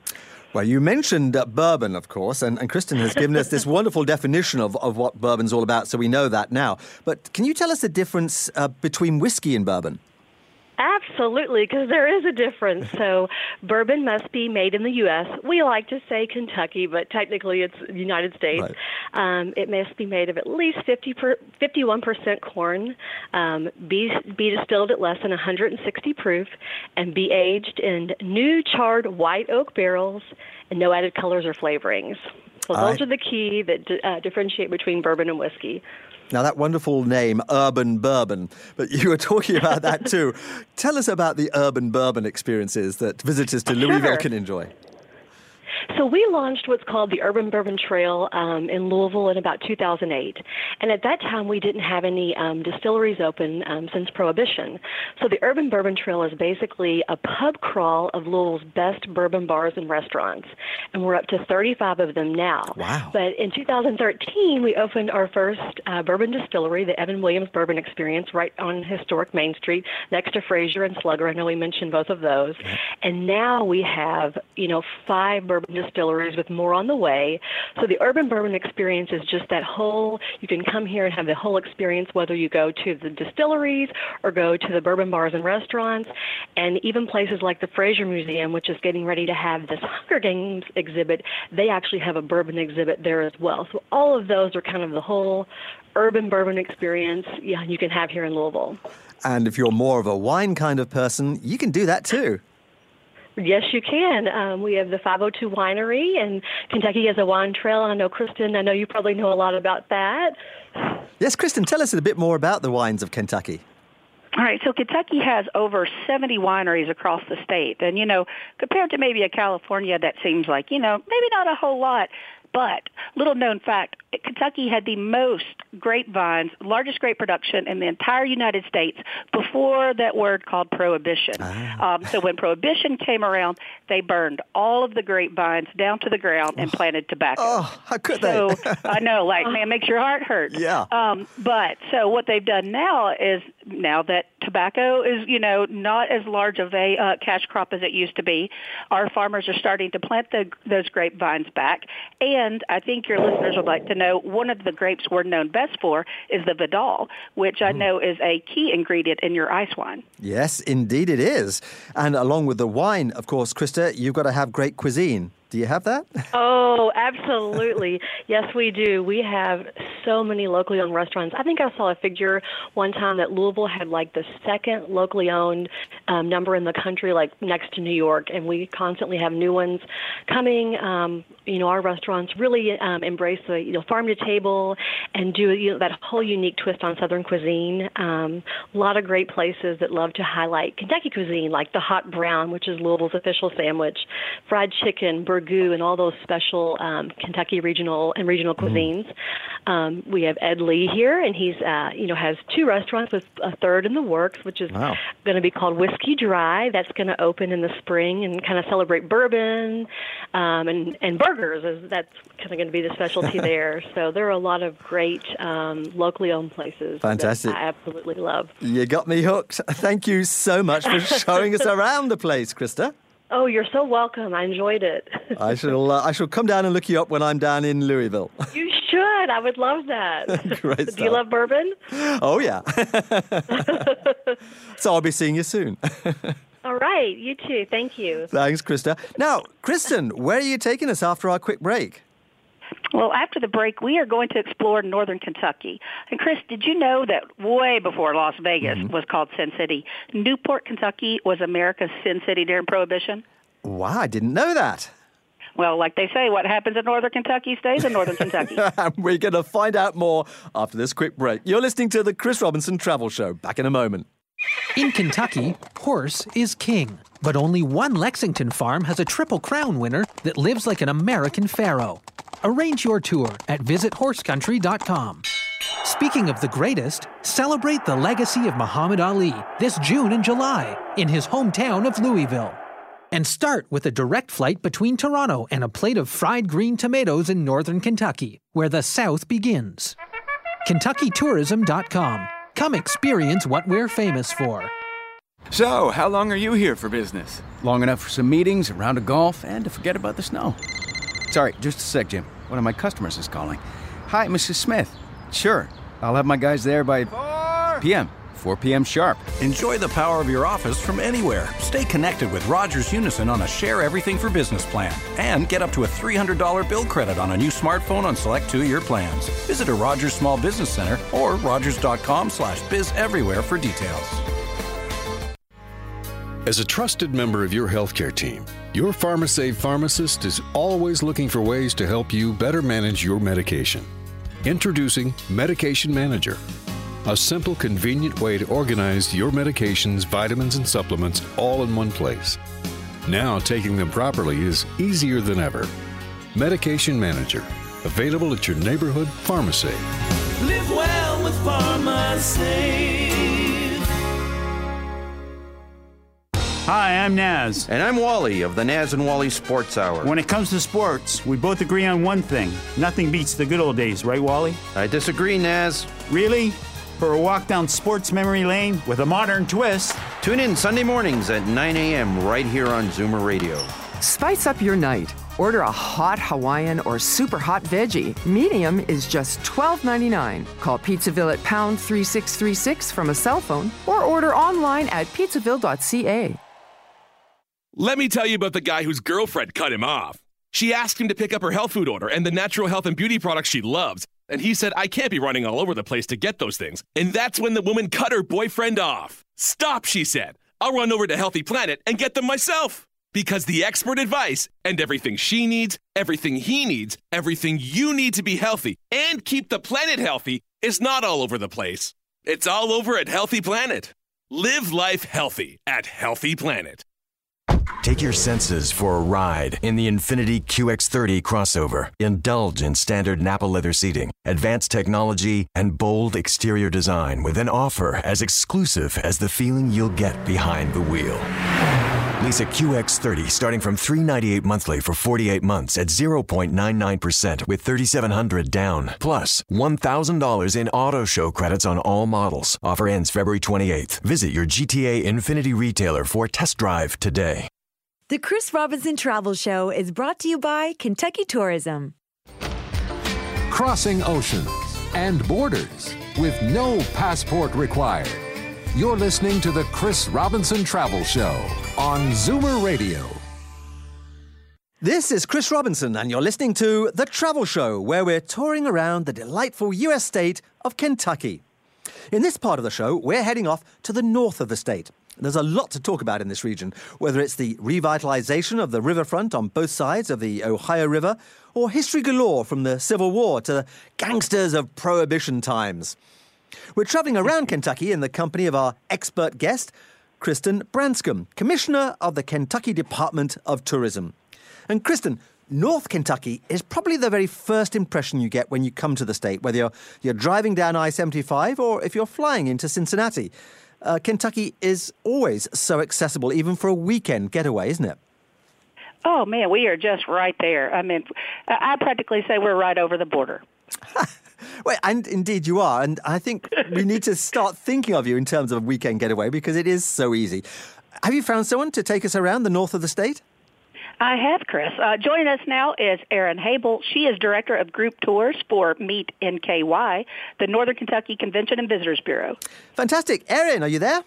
Well, you mentioned uh, bourbon, of course, and, and Kristen has given us this wonderful definition of, of what bourbon's all about, so we know that now. But can you tell us the difference uh, between whiskey and bourbon? Absolutely, because there is a difference. So, bourbon must be made in the U.S. We like to say Kentucky, but technically it's the United States. Um, it must be made of at least 50 per, 51% corn, um, be, be distilled at less than 160 proof, and be aged in new charred white oak barrels and no added colors or flavorings. So, those I- are the key that uh, differentiate between bourbon and whiskey. Now, that wonderful name, Urban Bourbon, but you were talking about that too. Tell us about the urban bourbon experiences that visitors to Louisville Sure. can enjoy. So we launched what's called the Urban Bourbon Trail um, in Louisville in about 2008, and at that time we didn't have any um, distilleries open um, since Prohibition. So the Urban Bourbon Trail is basically a pub crawl of Louisville's best bourbon bars and restaurants, and we're up to 35 of them now. Wow! But in 2013 we opened our first uh, bourbon distillery, the Evan Williams Bourbon Experience, right on historic Main Street next to Frazier and Slugger. I know we mentioned both of those, and now we have you know five bourbon dis- distilleries with more on the way. So the urban bourbon experience is just that whole, you can come here and have the whole experience whether you go to the distilleries or go to the bourbon bars and restaurants and even places like the Frazier Museum, which is getting ready to have this Hunger Games exhibit, they actually have a bourbon exhibit there as well. So all of those are kind of the whole urban bourbon experience yeah, you can have here in Louisville. And if you're more of a wine kind of person, you can do that too. Yes, you can. Um, we have the 502 Winery, and Kentucky has a wine trail. I know, Kristen, I know you probably know a lot about that. Yes, Kristen, tell us a bit more about the wines of Kentucky. All right, so Kentucky has over 70 wineries across the state. And, you know, compared to maybe a California, that seems like, you know, maybe not a whole lot. But little known fact, Kentucky had the most grapevines, largest grape production in the entire United States before that word called prohibition. Ah. Um, so when prohibition came around, they burned all of the grapevines down to the ground and planted tobacco. Oh, how could so, they? I know, like, man, makes your heart hurt. Yeah. Um, but so what they've done now is now that tobacco is, you know, not as large of a uh, cash crop as it used to be, our farmers are starting to plant the, those grapevines back. And I think your listeners would like to know one of the grapes we're known best for is the Vidal, which I hmm. know is a key ingredient in your ice wine. Yes, indeed it is. And along with the wine, of course, Krista, you've got to have great cuisine. Do you have that? oh, absolutely. yes, we do. We have so many locally owned restaurants. I think I saw a figure one time that Louisville had like the second locally owned um, number in the country, like next to New York, and we constantly have new ones coming. Um, you know, our restaurants really um, embrace the you know farm to table and do you know that whole unique twist on Southern cuisine. Um, a lot of great places that love to highlight Kentucky cuisine, like the hot brown, which is Louisville's official sandwich, fried chicken, burger burgoo and all those special um, Kentucky regional and regional mm-hmm. cuisines. Mm. Um, we have Ed Lee here, and he's uh, you know has two restaurants with a third in the works, which is wow. going to be called Whiskey Dry. That's going to open in the spring and kind of celebrate bourbon um, and and burgers. Is that's kind of going to be the specialty there. So there are a lot of great um, locally owned places. Fantastic! I absolutely love. You got me hooked. Thank you so much for showing us around the place, Krista. Oh, you're so welcome. I enjoyed it. I shall. Uh, I shall come down and look you up when I'm down in Louisville. you should. I would love that. Great. Do you love bourbon? Oh yeah. so I'll be seeing you soon. All right. You too. Thank you. Thanks, Krista. Now, Kristen, where are you taking us after our quick break? Well, after the break, we are going to explore northern Kentucky. And Chris, did you know that way before Las Vegas mm-hmm. was called Sin City, Newport, Kentucky was America's Sin City during Prohibition? Wow, I didn't know that. Well, like they say, what happens in northern Kentucky stays in northern Kentucky. We're going to find out more after this quick break. You're listening to the Chris Robinson Travel Show. Back in a moment. In Kentucky, horse is king. But only one Lexington farm has a Triple Crown winner that lives like an American Pharoah. Arrange your tour at visithorse.country.com. Speaking of the greatest, celebrate the legacy of Muhammad Ali this June and July in his hometown of Louisville. And start with a direct flight between Toronto and a plate of fried green tomatoes in northern Kentucky, where the South begins. KentuckyTourism.com. Come experience what we're famous for. So, how long are you here for business? Long enough for some meetings, a round of golf, and to forget about the snow. Sorry, just a sec, Jim. One of my customers is calling. Hi, Mrs. Smith. Sure, I'll have my guys there by Four. p.m. 4 p.m. sharp. Enjoy the power of your office from anywhere. Stay connected with Rogers Unison on a Share Everything for Business plan. And get up to a $300 bill credit on a new smartphone on select two-year plans. Visit a Rogers Small Business Center or rogers.com slash bizeverywhere for details. As a trusted member of your healthcare team, your PharmaSave pharmacist is always looking for ways to help you better manage your medication. Introducing Medication Manager, a simple, convenient way to organize your medications, vitamins, and supplements all in one place. Now, taking them properly is easier than ever. Medication Manager, available at your neighborhood pharmacy. Live well with PharmaSave. Hi, I'm Naz. And I'm Wally of the Naz and Wally Sports Hour. When it comes to sports, we both agree on one thing nothing beats the good old days, right, Wally? I disagree, Naz. Really? For a walk down sports memory lane with a modern twist? Tune in Sunday mornings at 9 a.m. right here on Zoomer Radio. Spice up your night Order a hot Hawaiian or super hot veggie. Medium is just $12.99. Call Pizzaville at pound 3636 from a cell phone or order online at pizzaville.ca. Let me tell you about the guy whose girlfriend cut him off. She asked him to pick up her health food order and the natural health and beauty products she loves. And he said, I can't be running all over the place to get those things. And that's when the woman cut her boyfriend off. Stop, she said. I'll run over to Healthy Planet and get them myself. Because the expert advice and everything she needs, everything he needs, everything you need to be healthy and keep the planet healthy is not all over the place. It's all over at Healthy Planet. Live life healthy at Healthy Planet. Take your senses for a ride in the Infiniti QX30 crossover. Indulge in standard Napa leather seating, advanced technology, and bold exterior design with an offer as exclusive as the feeling you'll get behind the wheel. Lease a QX30 starting from 398 monthly for 48 months at 0.99% with 3700 down. Plus $1,000 in auto show credits on all models. Offer ends February 28th. Visit your GTA Infiniti retailer for a test drive today. The Chris Robinson Travel Show is brought to you by Kentucky Tourism. Crossing oceans and borders with no passport required. You're listening to the Chris Robinson Travel Show on Zoomer Radio. This is Chris Robinson, and you're listening to The Travel Show, where we're touring around the delightful US state of Kentucky. In this part of the show, we're heading off to the north of the state. There's a lot to talk about in this region, whether it's the revitalization of the riverfront on both sides of the Ohio River, or history galore from the Civil War to the gangsters of Prohibition times. We're traveling around Kentucky in the company of our expert guest, Kristen Branscum, Commissioner of the Kentucky Department of Tourism. And Kristen, North Kentucky is probably the very first impression you get when you come to the state, whether you're, you're driving down I 75 or if you're flying into Cincinnati. Uh, Kentucky is always so accessible, even for a weekend getaway, isn't it? Oh man, we are just right there. I mean, I practically say we're right over the border. well, and indeed you are. And I think we need to start thinking of you in terms of a weekend getaway because it is so easy. Have you found someone to take us around the north of the state? I have, Chris. Uh, joining us now is Erin Habel. She is Director of Group Tours for Meet NKY, the Northern Kentucky Convention and Visitors Bureau. Fantastic. Erin, are you there?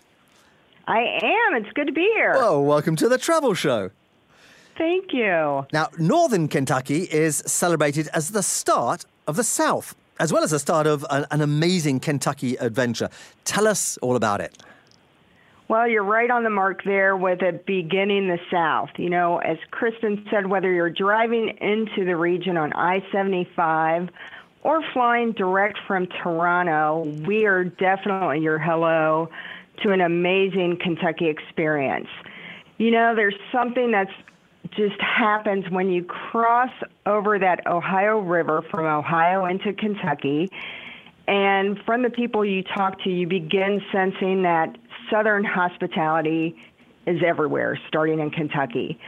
I am. It's good to be here. Well, welcome to the Travel Show. Thank you. Now, Northern Kentucky is celebrated as the start of the South, as well as the start of an, an amazing Kentucky adventure. Tell us all about it. Well, you're right on the mark there with it beginning the South. You know, as Kristen said, whether you're driving into the region on I 75 or flying direct from Toronto, we are definitely your hello to an amazing Kentucky experience. You know, there's something that's just happens when you cross over that Ohio River from Ohio into Kentucky. And from the people you talk to, you begin sensing that Southern hospitality is everywhere, starting in Kentucky.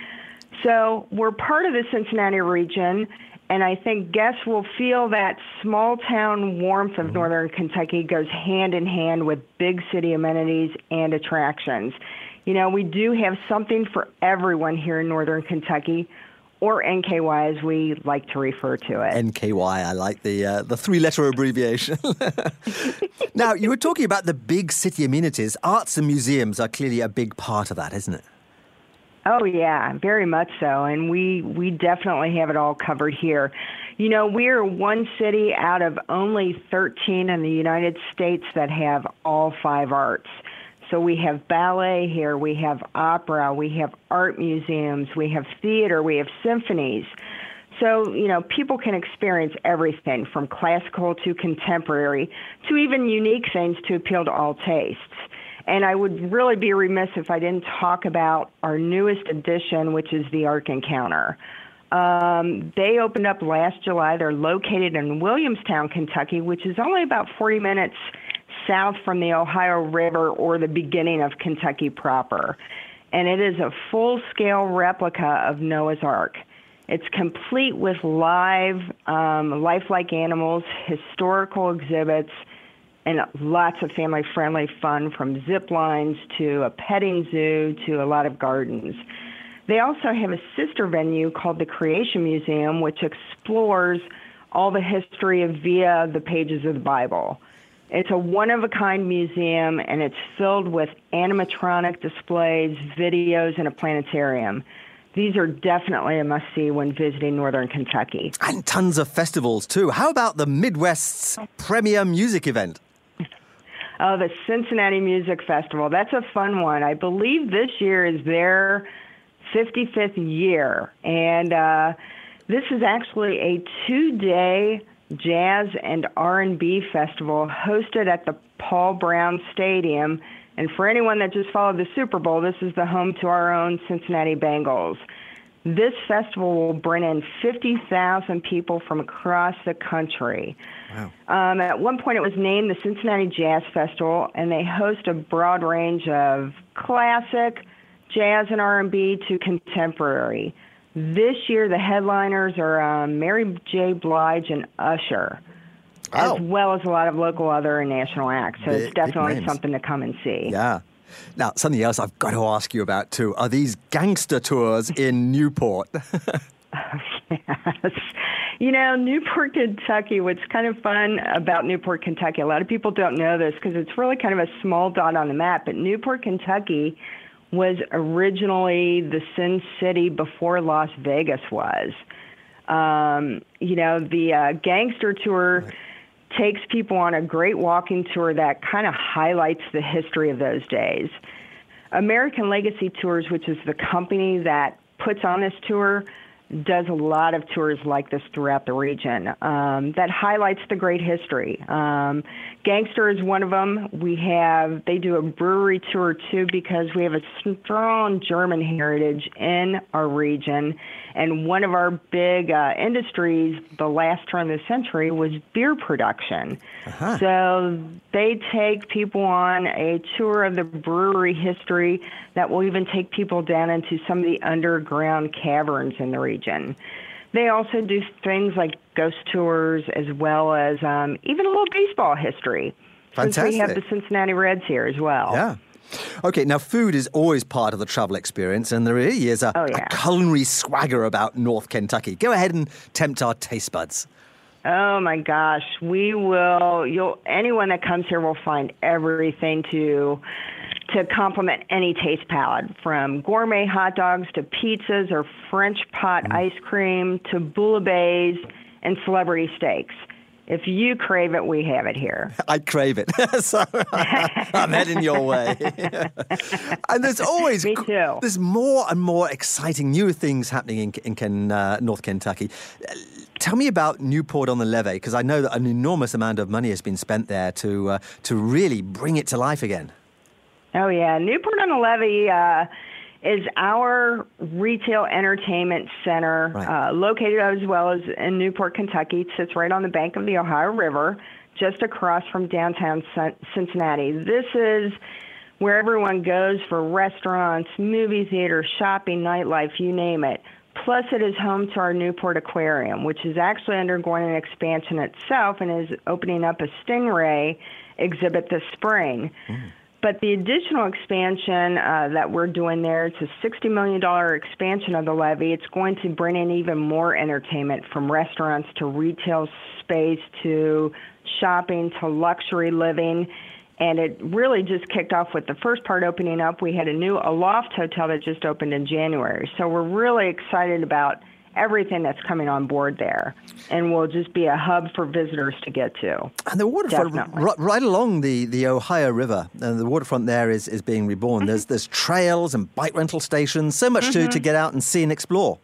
So we're part of the Cincinnati region, and I think guests will feel that small town warmth of mm-hmm. Northern Kentucky goes hand in hand with big city amenities and attractions. You know, we do have something for everyone here in Northern Kentucky, or NKY as we like to refer to it. NKY, I like the uh, the three letter abbreviation. now, you were talking about the big city amenities. Arts and museums are clearly a big part of that, isn't it? Oh yeah, very much so, and we we definitely have it all covered here. You know, we're one city out of only 13 in the United States that have all five arts. So we have ballet here, we have opera, we have art museums, we have theater, we have symphonies. So, you know, people can experience everything from classical to contemporary to even unique things to appeal to all tastes. And I would really be remiss if I didn't talk about our newest addition, which is the Ark Encounter. Um, they opened up last July. They're located in Williamstown, Kentucky, which is only about 40 minutes south from the Ohio River or the beginning of Kentucky proper. And it is a full scale replica of Noah's Ark. It's complete with live, um, lifelike animals, historical exhibits, and lots of family friendly fun from zip lines to a petting zoo to a lot of gardens. They also have a sister venue called the Creation Museum, which explores all the history of via the pages of the Bible. It's a one of a kind museum and it's filled with animatronic displays, videos, and a planetarium. These are definitely a must see when visiting northern Kentucky. And tons of festivals too. How about the Midwest's premier music event? Oh, the Cincinnati Music Festival. That's a fun one. I believe this year is their 55th year. And uh, this is actually a two-day jazz and R&B festival hosted at the Paul Brown Stadium. And for anyone that just followed the Super Bowl, this is the home to our own Cincinnati Bengals. This festival will bring in 50,000 people from across the country. Wow. Um, at one point, it was named the Cincinnati Jazz Festival, and they host a broad range of classic, jazz, and R&B to contemporary. This year, the headliners are um, Mary J. Blige and Usher, Oh. as well as a lot of local, other, and national acts. So Big- it's definitely something to come and see. Yeah. Now, something else I've got to ask you about too are these gangster tours in Newport. Yes. You know, Newport, Kentucky, what's kind of fun about Newport, Kentucky, a lot of people don't know this because it's really kind of a small dot on the map, but Newport, Kentucky was originally the Sin City before Las Vegas was. Um, you know, the uh, gangster tour takes people on a great walking tour that kind of highlights the history of those days. American Legacy Tours, which is the company that puts on this tour, does a lot of tours like this throughout the region um, that highlights the great history. Um, Gangster is one of them. We have they do a brewery tour too because we have a strong German heritage in our region, and one of our big uh, industries the last turn of the century was beer production. So they take people on a tour of the brewery history that will even take people down into some of the underground caverns in the region. They also do things like ghost tours as well as um, even a little baseball history. Since we have the Cincinnati Reds here as well. Yeah. Okay, now food is always part of the travel experience, and there really is a, Oh, a culinary swagger about North Kentucky. Go ahead and tempt our taste buds. Oh my gosh, we will. You'll anyone that comes here will find everything to to complement any taste palette, from gourmet hot dogs to pizzas or French pot mm. ice cream to bouillabaisse and celebrity steaks. If you crave it, we have it here. I crave it. so I'm heading your way. and there's always Me too. there's more and more exciting new things happening in, in Ken, uh, North Kentucky. Tell me about Newport on the Levee, because I know that an enormous amount of money has been spent there to uh, to really bring it to life again. Oh yeah, Newport on the Levee uh, is our retail entertainment center, uh, located as well as in Newport, Kentucky. It sits right on the bank of the Ohio River, just across from downtown Cincinnati. This is where everyone goes for restaurants, movie theaters, shopping, nightlife, you name it. Plus, it is home to our Newport Aquarium, which is actually undergoing an expansion itself and is opening up a stingray exhibit this spring. But the additional expansion uh, that we're doing there, it's a $60 million expansion of the levee. It's going to bring in even more entertainment from restaurants to retail space to shopping to luxury living. And it really just kicked off with the first part opening up. We had a new Aloft hotel that just opened in January. So we're really excited about everything that's coming on board there. And will just be a hub for visitors to get to. And the waterfront, right, along the, the Ohio River, uh, the waterfront there is, is being reborn. There's there's trails and bike rental stations, so much to, to Mhm. get out and see and explore.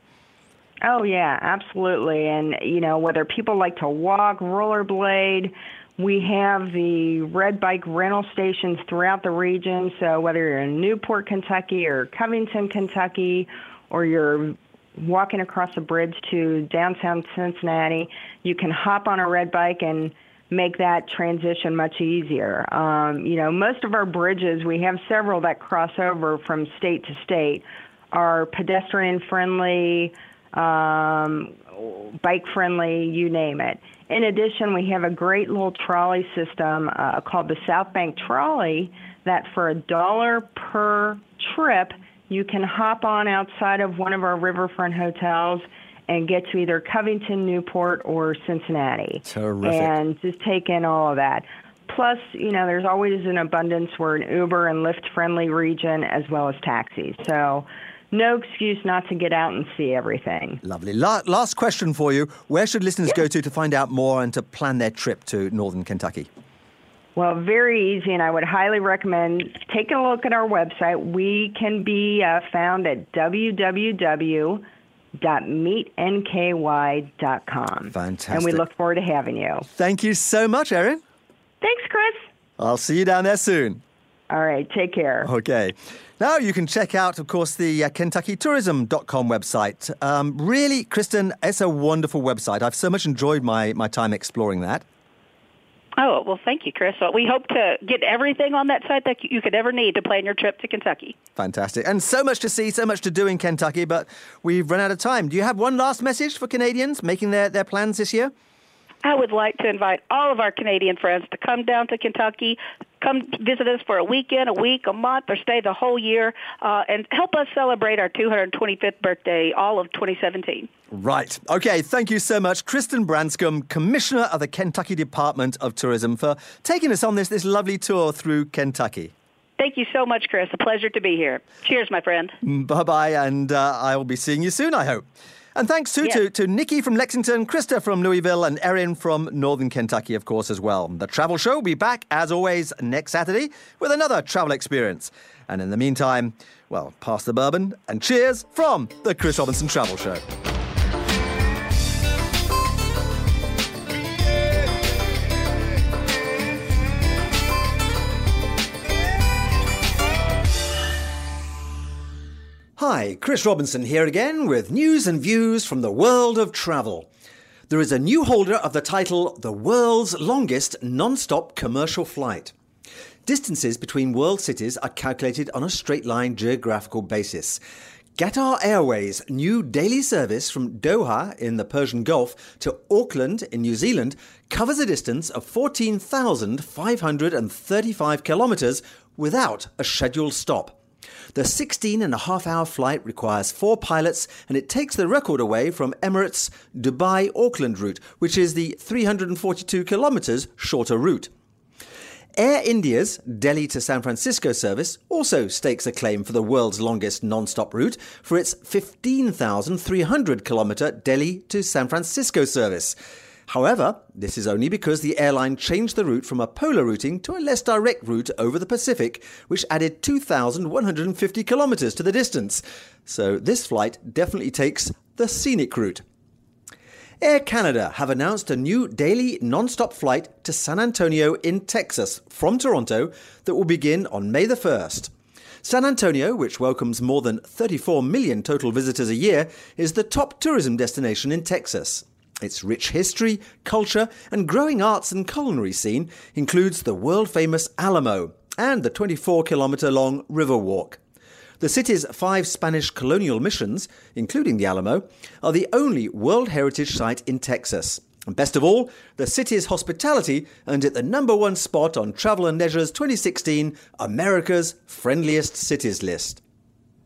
Oh yeah, absolutely. And you know, whether people like to walk, rollerblade, we have the red bike rental stations throughout the region. So whether you're in Newport, Kentucky or Covington, Kentucky, or you're walking across a bridge to downtown Cincinnati, you can hop on a red bike and make that transition much easier. Um, you know, most of our bridges, we have several that cross over from state to state, are pedestrian friendly, um, bike friendly, you name it. In addition, we have a great little trolley system uh, called the South Bank Trolley that for a dollar per trip, you can hop on outside of one of our riverfront hotels and get to either Covington, Newport, or Cincinnati. Terrific. And just take in all of that. Plus, you know, there's always an abundance. We're an Uber and Lyft friendly region as well as taxis. So, no excuse not to get out and see everything. Lovely. La- last question for you. Where should listeners go to to find out more and to plan their trip to northern Kentucky? Well, very easy, and I would highly recommend taking a look at our website. We can be uh, found at www.meetnky.com. Fantastic. And we look forward to having you. Thank you so much, Erin. Thanks, Chris. I'll see you down there soon. All right, take care. Okay. Now you can check out, of course, the uh, KentuckyTourism.com website. Um, really, Kristen, it's a wonderful website. I've so much enjoyed my, my time exploring that. Oh, well, thank you, Chris. Well, we hope to get everything on that site that you could ever need to plan your trip to Kentucky. Fantastic. And so much to see, so much to do in Kentucky, but we've run out of time. Do you have one last message for Canadians making their, their plans this year? I would like to invite all of our Canadian friends to come down to Kentucky, come visit us for a weekend, a week, a month, or stay the whole year, uh, and help us celebrate our 225th birthday all of 2017. Right. Okay. Thank you so much, Kristen Branscum, Commissioner of the Kentucky Department of Tourism, for taking us on this, this lovely tour through Kentucky. Thank you so much, Chris. A pleasure to be here. Cheers, my friend. Bye bye, and uh, I will be seeing you soon, I hope. And thanks too to, to Nikki from Lexington, Krista from Louisville, and Erin from Northern Kentucky, of course, as well. The Travel Show will be back, as always, next Saturday with another travel experience. And in the meantime, well, pass the bourbon and cheers from the Chris Robinson Travel Show. Hi, Chris Robinson here again with news and views from the world of travel. There is a new holder of the title The World's Longest Non-Stop Commercial Flight. Distances between world cities are calculated on a straight line geographical basis. Qatar Airways' new daily service from Doha in the Persian Gulf to Auckland in New Zealand covers a distance of 14,535 kilometres without a scheduled stop. The 16 and a half hour flight requires four pilots and it takes the record away from Emirates' Dubai Auckland route, which is the 342 kilometres shorter route. Air India's Delhi to San Francisco service also stakes a claim for the world's longest non stop route for its 15,300 kilometre Delhi to San Francisco service. However, this is only because the airline changed the route from a polar routing to a less direct route over the Pacific, which added 2,150 kilometres to the distance. So this flight definitely takes the scenic route. Air Canada have announced a new daily non-stop flight to San Antonio in Texas from Toronto that will begin on May the 1st. San Antonio, which welcomes more than 34 million total visitors a year, is the top tourism destination in Texas. Its rich history, culture, and growing arts and culinary scene includes the world famous Alamo and the 24 kilometre long River Walk. The city's five Spanish colonial missions, including the Alamo, are the only World Heritage Site in Texas. And best of all, the city's hospitality earned it the number one spot on Travel and Leisure's 2016 America's Friendliest Cities list.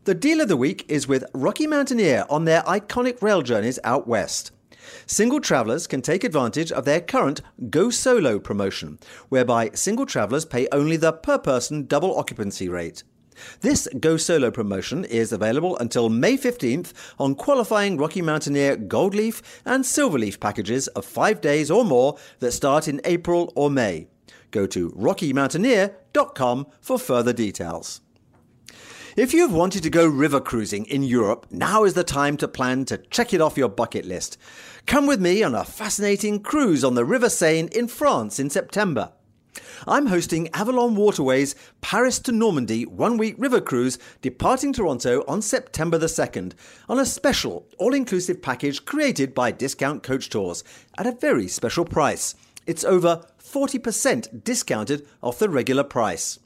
The deal of the week is with Rocky Mountaineer on their iconic rail journeys out west. Single travellers can take advantage of their current Go Solo promotion, whereby single travellers pay only the per person double occupancy rate. This Go Solo promotion is available until May 15th on qualifying Rocky Mountaineer Gold Leaf and Silver Leaf packages of five days or more that start in April or May. Go to rockymountaineer.com for further details. If you've wanted to go river cruising in Europe, now is the time to plan to check it off your bucket list. Come with me on a fascinating cruise on the River Seine in France in September. I'm hosting Avalon Waterways Paris to Normandy one week river cruise departing Toronto on September the 2nd on a special all inclusive package created by Discount Coach Tours at a very special price. It's over 40% discounted off the regular price.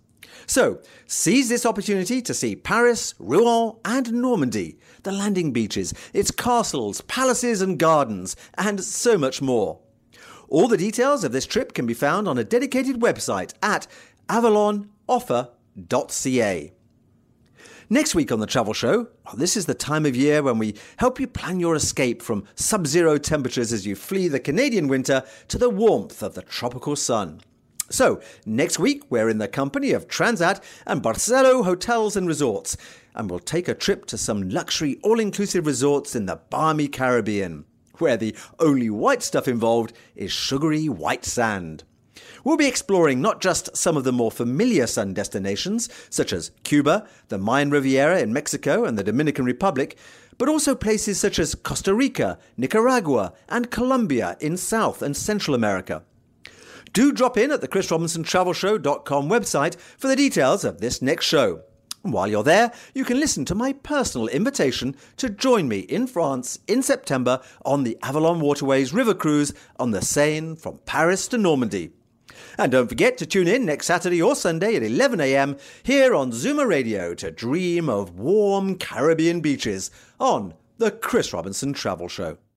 So, seize this opportunity to see Paris, Rouen, and Normandy, the landing beaches, its castles, palaces, and gardens, and so much more. All the details of this trip can be found on a dedicated website at avalonoffer.ca. Next week on the Travel Show, well, this is the time of year when we help you plan your escape from sub zero temperatures as you flee the Canadian winter to the warmth of the tropical sun. So, next week, we're in the company of Transat and Barcelo Hotels and Resorts, and we'll take a trip to some luxury all inclusive resorts in the balmy Caribbean, where the only white stuff involved is sugary white sand. We'll be exploring not just some of the more familiar sun destinations, such as Cuba, the Mayan Riviera in Mexico, and the Dominican Republic, but also places such as Costa Rica, Nicaragua, and Colombia in South and Central America. Do drop in at the chrisrobinsontravelshow.com website for the details of this next show. While you're there, you can listen to my personal invitation to join me in France in September on the Avalon Waterways River Cruise on the Seine from Paris to Normandy. And don't forget to tune in next Saturday or Sunday at 11am here on Zoomer Radio to dream of warm Caribbean beaches on the Chris Robinson Travel Show.